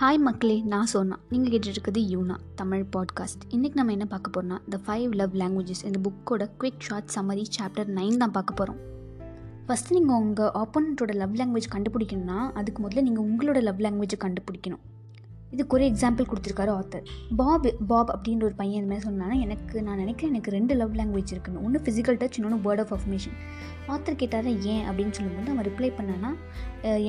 Hi மக்களே நான் சோனா. நீங்கள் கேட்டுருக்குது இருக்கிறது யூனா தமிழ் பாட்காஸ்ட் இன்றைக்கி நம்ம என்ன பார்க்க போகிறோம்னா த ஃபைவ் லவ் லாங்குவேஜஸ் இந்த புக்கோட quick short summary chapter nine தான் பார்க்க போகிறோம் ஃபஸ்ட்டு நீங்கள் உங்கள் ஆப்போனண்ட்டோட லவ் லாங்குவேஜ் கண்டுபிடிக்கணும்னா அதுக்கு முதல்ல நீங்கள் உங்களோட லவ் லாங்குவேஜை கண்டுபிடிக்கணும். இதுக்கு ஒரு எக்ஸாம்பிள் கொடுத்துருக்காரு ஆத்தர் பாப் பாப் அப்படின்ற ஒரு பையன் இந்த மாதிரி சொன்னான்னா எனக்கு நான் நினைக்கிறேன் எனக்கு ரெண்டு லவ் லாங்குவேஜ் இருக்குன்னு. ஒன்று ஃபிசிக்கல் டச் இன்னொன்று வேர்ட் ஆஃப் அஃபர்மேஷன் ஆத்தர் கேட்டார் ஏன்? அப்படின்னு சொல்லும்போது அவன் ரிப்ளை பண்ணான்னா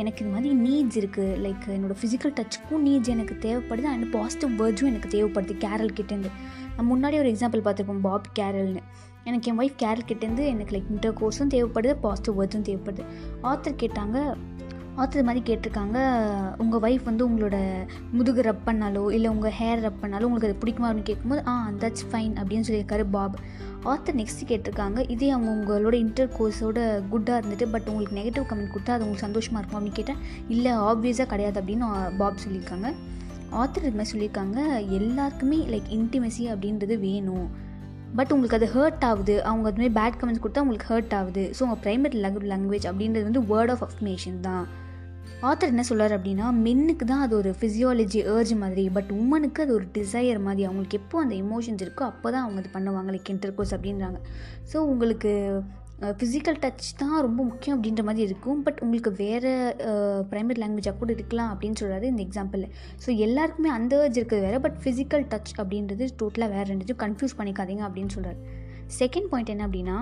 எனக்கு இது மாதிரி நீட்ஸ் இருக்குது லைக் என்னோடய ஃபிசிக்கல் டச்சுக்கும் நீட்ஸ் எனக்கு தேவைப்படுது. அண்ட் பாசிட்டிவ் வேர்ட்ஸும் எனக்கு தேவைப்படுது. கேரல் கிட்டேருந்து நம்ம முன்னாடி ஒரு எக்ஸாம்பிள் பார்த்துருப்போம் பாப் கேரல்னு எனக்கு என் ஒய்ஃப் கேரல் கிட்டேருந்து எனக்கு லைக் இன்டர் கோர்ஸும் தேவைப்படுது பாசிட்டிவ் வேர்ட்ஸும் தேவைப்படுது. ஆத்தர் கேட்டாங்க ஆத்தர் மாதிரி கேட்டிருக்காங்க. உங்கள் ஒய்ஃப் வந்து உங்களோட முதுகு ரப் பண்ணாலோ இல்லை உங்கள் ஹேர் ரப் பண்ணாலோ உங்களுக்கு அது பிடிக்குமா அப்படின்னு கேட்கும்போது ஆ தட்ஸ் ஃபைன் அப்படின்னு சொல்லியிருக்காரு பாப். ஆத்தர் நெக்ஸ்ட் கேட்டிருக்காங்க. இதே அவங்க உங்களோட இன்டர் கோர்ஸோட குட்டாக இருந்துட்டு பட் உங்களுக்கு நெகட்டிவ் கமெண்ட் கொடுத்தா அது உங்களுக்கு சந்தோஷமாக இருக்கும் அப்படின்னு கேட்டால் இல்லை ஆப்வியஸாக கிடையாது அப்படின்னு பாப் சொல்லியிருக்காங்க. ஆத்தர் இது மாதிரி சொல்லியிருக்காங்க எல்லாருக்குமே லைக் இன்டிமெசி அப்படின்றது வேணும். பட் உங்களுக்கு அது ஹர்ட் ஆகுது. அவங்க அதுமாதிரி பேட் கமெண்ட்ஸ் கொடுத்தா உங்களுக்கு ஹர்ட் ஆகுது. ஸோ உங்கள் ப்ரைமரி லாங்குவேஜ் அப்படின்றது வந்து வேர்ட் ஆஃப் அஃபர்மேஷன் தான். ஆத்தர் என்ன சொல்கிறார் அப்படின்னா மென்னுக்கு தான் அது ஒரு ஃபிசியாலஜி ஏர்ஜ் மாதிரி பட் உமனுக்கு அது ஒரு டிசையர் மாதிரி. அவங்களுக்கு எப்போ அந்த எமோஷன்ஸ் இருக்கோ அப்போ தான் அவங்க இது பண்ணுவாங்க லைக் இன்டர்கோர்ஸ் அப்படின்றாங்க. ஸோ உங்களுக்கு ஃபிசிக்கல் டச் தான் ரொம்ப முக்கியம் அப்படின்ற மாதிரி இருக்கும். பட் உங்களுக்கு வேறு ப்ரைமரி லாங்குவேஜாக கூட இருக்கலாம் அப்படின்னு சொல்கிறாரு இந்த எக்ஸாம்பிளில் ஸோ எல்லாருக்குமே அந்த ஏர்ஜ் இருக்கிறது வேறு பட் ஃபிசிக்கல் டச் அப்படின்றது டோட்டலாக வேறு ரெண்டுத்தையும் கன்ஃபியூஸ் பண்ணிக்காதீங்க அப்படின்னு சொல்கிறார் செகண்ட் பாயிண்ட் என்ன அப்படின்னா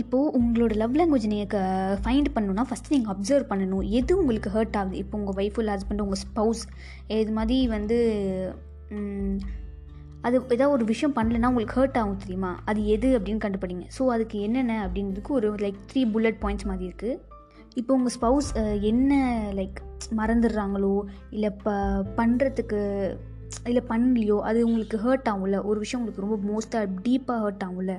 இப்போது உங்களோட லவ் லாங்குவேஜ் நீங்கள் ஃபைண்ட் பண்ணணும்னா ஃபஸ்ட்டு நீங்கள் அப்சர்வ் பண்ணணும். எது உங்களுக்கு ஹர்ட் ஆகுது? இப்போ உங்கள் ஒய்ஃப் இல்லை ஹஸ்பண்ட் உங்கள் ஸ்பௌஸ் இது மாதிரி வந்து அது ஏதாவது ஒரு விஷயம் பண்ணலைன்னா உங்களுக்கு ஹர்ட் ஆகும் தெரியுமா? அது எது அப்படின்னு கண்டுபிடிங்க. ஸோ அதுக்கு என்னென்ன அப்படின்றதுக்கு ஒரு லைக் த்ரீ புல்லட் பாயிண்ட்ஸ் மாதிரி இருக்குது இப்போ உங்கள் ஸ்பௌஸ் என்ன லைக் மறந்துடுறாங்களோ? இல்லை ப பண்ணுறதுக்கு இல்லை பண்ணலையோ? அது உங்களுக்கு ஹர்ட் ஆகும்ல? ஒரு விஷயம் உங்களுக்கு ரொம்ப மோஸ்ட்டாக டீப்பாக ஹர்ட் ஆகும்ல?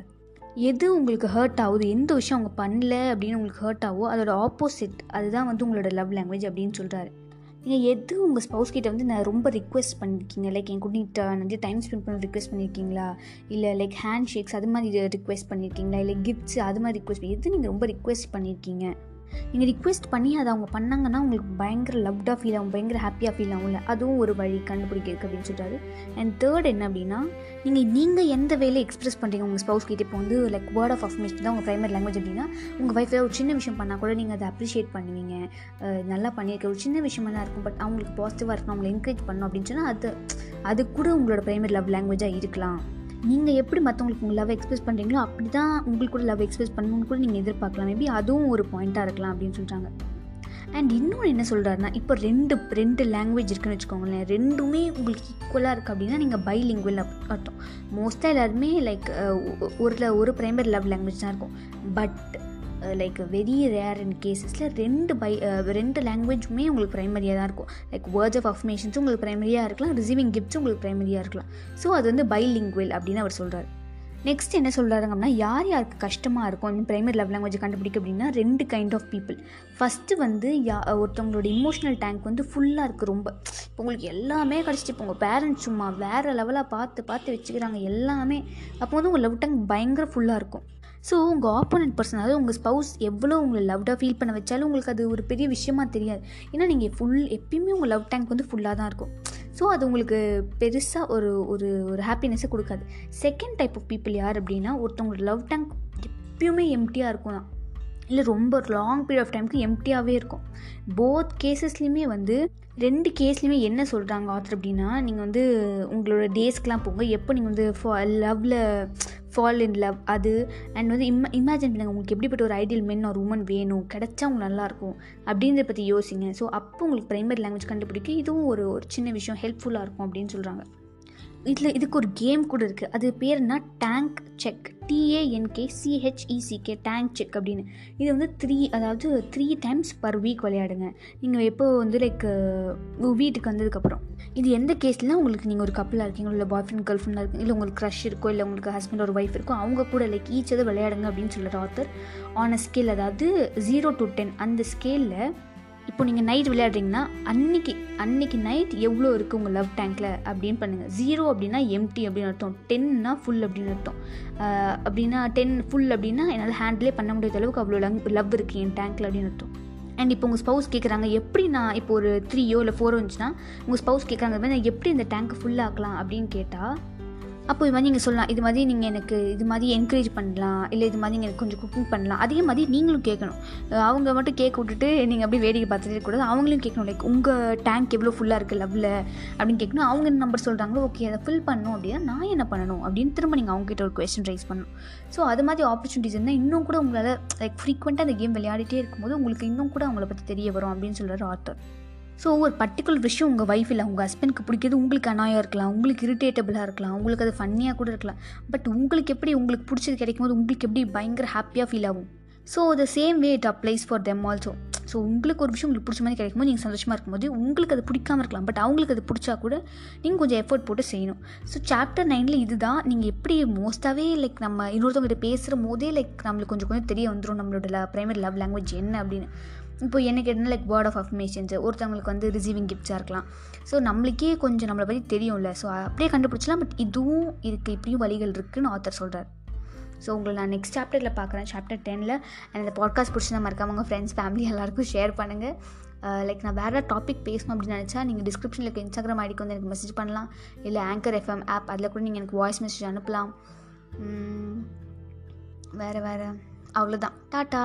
எது உங்களுக்கு ஹர்ட் ஆகுது? எந்த விஷயம் அவங்க பண்ணல அப்படின்னு உங்களுக்கு ஹர்ட் ஆகும் அதோட ஆப்போசிட் அதுதான் வந்து உங்களோட லவ் லாங்குவேஜ் அப்படின்னு சொல்கிறாரு நீங்கள் எது உங்கள் ஸ்பவுஸ் கிட்ட வந்து நான் ரொம்ப ரிக்வெஸ்ட் பண்ணியிருக்கீங்க லைக் என் கூட நிறைய டைம் ஸ்பெண்ட் பண்ண ரிக்வெஸ்ட் பண்ணியிருக்கீங்களா இல்லை லைக் ஹேண்ட் ஷேக்ஸ் அது மாதிரி ரிக்வெஸ்ட் பண்ணியிருக்கீங்களா இல்லை கிஃப்ட்ஸ் அது மாதிரி ரிக்வெஸ்ட் எது நீங்கள் ரொம்ப ரிக்வெஸ்ட் பண்ணியிருக்கீங்க நீங்கள் ரிக்வெஸ்ட் பண்ணி அதை அவங்க பண்ணாங்கன்னா உங்களுக்கு பயங்கர லவ்டாக ஃபீல் ஆகும் பயங்கர ஹாப்பியாக ஃபீல் ஆகும்ல. அதுவும் ஒரு வழி கண்டுபிடிக்கிறதுக்கு அப்படின்னு சொல்கிறாரு அண்ட் தேர்ட் என்ன அப்படின்னா நீங்கள் நீங்கள் எந்த வேலையை எக்ஸ்பிரஸ் பண்ணுறீங்க உங்கள் ஸ்பவுஸ் கிட்டே இப்போ வந்து லைக் வேர்ட் ஆஃப் அஃபர்மேஷன் தான் உங்கள் ப்ரைமரி லாங்குவேஜ் அப்படின்னா உங்கள் ஒய்ஃப் ஒரு சின்ன விஷயம் பண்ணால் கூட நீங்கள் அதை அப்ரிஷியேட் பண்ணுவீங்க. நல்லா பண்ணியிருக்க ஒரு சின்ன விஷயமா தான் இருக்கும். பட் அவங்களுக்கு பாசிட்டிவாக இருக்கணும் அவங்களை என்கரேஜ் பண்ணணும் அப்படின்னு சொன்னால் அது அது கூட உங்களோட ப்ரைமரி லவ் லாங்குவேஜாக இருக்கலாம். நீங்கள் எப்படி மற்றவங்களுக்கு உங்கள் லவ் எக்ஸ்பிரஸ் பண்ணுறீங்களோ அப்படி தான் உங்களுக்கு கூட லவ் எக்ஸ்பிரஸ் பண்ணணும்னு கூட நீங்கள் எதிர்பார்க்கலாம். மேபி அதுவும் ஒரு பாயிண்ட்டாக இருக்கலாம் அப்படின்னு சொல்கிறாங்க அண்ட் இன்னொன்று என்ன சொல்கிறாருன்னா இப்போ ரெண்டு ரெண்டு லாங்குவேஜ் இருக்குன்னு வச்சுக்கோங்களேன். ரெண்டுமே உங்களுக்கு ஈக்குவலாக இருக்குது அப்படின்னா நீங்கள் பை லிங்குவல் அர்த்தம். மோஸ்ட்டாக எல்லாருமே லைக் ஒரு ஒரு ப்ரைமரி லவ் லாங்குவேஜ் தான் இருக்கும். But like very rare in கேசஸில் ரெண்டு பை ரெண்டு லாங்குவேஜுமே உங்களுக்கு ப்ரைமரியாக தான் இருக்கும். லைக் வேர்ட்ஸ் ஆஃப் அஃபர்மேஷன்ஸும் உங்களுக்கு ப்ரைமரியாக இருக்கலாம் ரிசீவிங் கிஃப்ட்ஸும் உங்களுக்கு ப்ரைமரியாக இருக்கலாம். ஸோ அது வந்து பை லிங்குவல் அப்படின்னு அவர் சொல்கிறார் நெக்ஸ்ட் என்ன சொல்கிறாருங்க அப்படின்னா யார் யாருக்கு கஷ்டமாக இருக்கும் இந்த ப்ரைமரி லவ் லாங்குவேஜ் கண்டுபிடிக்க அப்படின்னா ரெண்டு கைண்ட் ஆஃப் பீப்புள் ஃபஸ்ட்டு வந்து யா ஒருத்தவங்களோட இமோஷனல் டேங்க் வந்து ஃபுல்லாக இருக்குது ரொம்ப. இப்போ உங்களுக்கு எல்லாமே கிடச்சிட்டு இப்போ உங்கள் பேரண்ட்ஸ் சும்மா வேறு லெவலாக பார்த்து பார்த்து வச்சுக்கிறாங்க எல்லாமே. அப்போ வந்து உங்கள் லவ் டேங்க் பயங்கர ஃபுல்லாக இருக்கும். ஸோ உங்கள் ஆப்போனன்ட் பர்சன் அதாவது உங்கள் ஸ்பவுஸ் எவ்வளோ உங்களை லவ்டாக ஃபீல் பண்ண வச்சாலும் உங்களுக்கு அது ஒரு பெரிய விஷயமா தெரியாது. ஏன்னா நீங்கள் ஃபுல் எப்பயுமே உங்கள் லவ் டேங்க் வந்து ஃபுல்லாக தான் இருக்கும். ஸோ அது உங்களுக்கு பெருசாக ஒரு ஒரு ஒரு ஹாப்பினஸ்ஸை கொடுக்காது. செகண்ட் டைப் ஆஃப் பீப்புள் யார் அப்படின்னா ஒருத்தவங்களோட லவ் டேங்க் எப்பயுமே எம்டியாக இருக்கும் தான் இல்லை ரொம்ப லாங் பீரியட் ஆஃப் டைமுக்கு எம்டியாகவே இருக்கும். போத் கேசஸ்லையுமே வந்து ரெண்டு கேஸ்லையுமே என்ன சொல்கிறாங்க ஆத்தர் அப்படின்னா நீங்கள் வந்து உங்களோட டேஸ்க்கெலாம் போங்க. எப்போ நீங்கள் வந்து லவ்வில் ஃபால் இன் லவ் அது அண்ட் வந்து இம் இமேஜின் பண்ணுங்கள் உங்களுக்கு எப்படிப்பட்ட ஒரு ஐடியல் மென் ஒரு உமன் வேணும் கிடச்சா உங்களுக்கு நல்லாயிருக்கும் அப்படின்றத பற்றி யோசிங்க. ஸோ அப்போ உங்களுக்கு ப்ரைமரி லாங்குவேஜ் கண்டுபிடிக்க இதுவும் ஒரு ஒரு சின்ன விஷயம் ஹெல்ப்ஃபுல்லாக இருக்கும் அப்படின்னு சொல்கிறாங்க இதில் இதுக்கு ஒரு கேம் கூட இருக்குது அது பேர் என்ன tank check T A N K C H E C K tank check அப்படின்னு. இது வந்து த்ரீ அதாவது த்ரீ டைம்ஸ் பர் வீக் விளையாடுங்க. நீங்கள் எப்போ வந்து லைக் வீட்டுக்கு வந்ததுக்கப்புறம். இது எந்த கேஸ்லாம் உங்களுக்கு நீங்கள் ஒரு கப்பலாக இருக்கீங்க இல்லை பாய் ஃப்ரெண்ட் கேர்ள் ஃப்ரெண்டாக இருக்கு இல்லை உங்களுக்கு க்ரஷ் இருக்கோ இல்லை உங்களுக்கு ஹஸ்பண்ட் ஒரு ஒய்ஃப் இருக்கோ அவங்க கூட லைக் ஈச் எதை விளையாடுங்க அப்படின்னு சொல்கிற ஆத்தர் ஆன் அ ஸ்கேல் அதாவது ஜீரோ டு டென் அந்த ஸ்கேலில் இப்போ நீங்கள் நைட் விளையாடுறீங்கன்னா அன்னைக்கு அன்னைக்கு நைட் எவ்வளோ இருக்குது உங்கள் லவ் டேங்க்கில் அப்படின்னு பண்ணுங்கள் ஜீரோ அப்படின்னா எம்டி அப்படின்னு அர்த்தம். டென்னா ஃபுல் அப்படின்னு அர்த்தம். அப்படின்னா டென் ஃபுல் அப்படின்னா என்னால் ஹேண்டிலே பண்ண முடியாத அளவுக்கு அவ்வளோ லங் லவ் இருக்குது என் டேங்க்கில் அப்படின்னு அர்த்தம். அண்ட் இப்போ உங்கள் ஸ்பவுஸ் கேட்குறாங்க எப்படி நான் இப்போ ஒரு த்ரீயோ இல்லை ஃபோரோ இருந்துச்சுன்னா உங்கள் ஸ்பவுஸ் கேட்குறாங்க மாதிரி நான் எப்படி இந்த டேங்க்கை ஃபுல்லாக்கலாம் அப்படின்னு கேட்டால் அப்போ இது மாதிரி நீங்கள் சொல்லலாம். இது மாதிரி நீங்கள் எனக்கு இது மாதிரி என்கரேஜ் பண்ணலாம். இல்லை இது மாதிரி நீங்கள் எனக்கு கொஞ்சம் குக்கிங் பண்ணலாம். அதே மாதிரி நீங்களும் கேட்கணும். அவங்க மட்டும் கேட்க விட்டுட்டு நீங்கள் அப்படியே வேடிக்கை பார்த்துட்டே கூடாது. அவங்களும் கேட்கணும். லைக் உங்கள் டேங்க் எவ்வளோ ஃபுல்லாக இருக்குது லவ்வில் அப்படின்னு கேட்கணும். அவங்க என்ன நம்பர் சொல்கிறாங்களோ ஓகே அதை ஃபில் பண்ணணும் அப்படின்னா நான் என்ன பண்ணணும் அப்படின்னு திரும்ப நீங்கள் அவங்ககிட்ட ஒரு கொஸ்டின் ரைஸ் பண்ணணும். ஸோ அது மாதிரி ஆப்பர்ச்சுனிட்டிஸ் இருந்தால் இன்னும் கூட உங்களால் லைக் ஃப்ரீக்வெண்ட்டாக அந்த கேம் விளையாடிட்டே இருக்கும்போது உங்களுக்கு இன்னும் கூட அவங்கள பற்றி தெரிய வரும் அப்படின்னு சொல்கிறார் ஆத்தர். ஸோ ஒரு பர்டிகுலர் விஷயம் உங்கள் ஒய்ஃப் இல்லை உங்கள் ஹஸ்பண்ட்க்கு பிடிக்கிறது உங்களுக்கு அனாயாக இருக்கலாம் உங்களுக்கு இரிட்டேட்டபிளாக இருக்கலாம் உங்களுக்கு அது ஃபன்னியாக கூட இருக்கலாம். பட் உங்களுக்கு எப்படி உங்களுக்கு பிடிச்சது கிடைக்கும் போது உங்களுக்கு எப்படி பயங்கர ஹாப்பியாக ஃபீல் ஆகும்? So the same way it applies for them also so உங்களுக்கு ஒரு விஷயம் உங்களுக்கு பிடிச்ச மாதிரி கிடைக்கும்போது நீங்கள் சந்தோஷமாக இருக்கும்போது உங்களுக்கு அது பிடிக்காம இருக்கலாம். பட் அவங்களுக்கு அது பிடிச்சா கூட நீங்கள் கொஞ்சம் எஃபர்ட் போட்டு செய்யணும். ஸோ சாப்டர் நைனில் இதுதான். நீங்கள் எப்படி மோஸ்ட்டாகவே லைக் நம்ம இன்னொருத்தவங்ககிட்ட பேசுகிற போதே லைக் நம்மளுக்கு கொஞ்சம் கொஞ்சம் தெரிய வந்துடும் நம்மளோட ப்ரைமரி லவ் லாங்குவேஜ் என்ன அப்படின்னு. இப்போ என்ன கேட்டால் லைக் வேர்ட் ஆஃப் அஃபர்மேஷன்ஸ் ஒருத்தவங்களுக்கு வந்து ரிசீவிங் கிஃப்ட்ஸாக இருக்கலாம். ஸோ நம்மளுக்கே கொஞ்சம் நம்மளை பற்றி தெரியும்ல. ஸோ அப்படியே கண்டுபிடிச்சலாம் பட் இதுவும் இதுக்கு இப்படியும் வழிகள் இருக்குதுன்னு ஆத்தர் சொல்கிறார் ஸோ உங்களை நான் நெக்ஸ்ட் சாப்டரில் பார்க்குறேன். சாப்டர் டெனில் அண்ட் இந்த பாட்காஸ்ட் பிடிச்சிருந்தா மறக்காம உங்கள் ஃப்ரெண்ட்ஸ் ஃபேமிலி எல்லாருக்கும் ஷேர் பண்ணுங்கள் லைக் நான் வேறு டாபிக் பேசணும் அப்படின்னு நினச்சா நீங்கள் டிஸ்கிரிப்ஷனில் இருக்க இன்ஸ்டாகிராம் ஐடிக்கு வந்து எனக்கு மெசேஜ் பண்ணலாம். இல்லை ஆங்கர் எஃப்எம் ஆப் அதில் கூட நீங்கள் எனக்கு வாய்ஸ் மெசேஜ் அனுப்பலாம். வேறு வேறு. அவ்வளோதான் டாட்டா.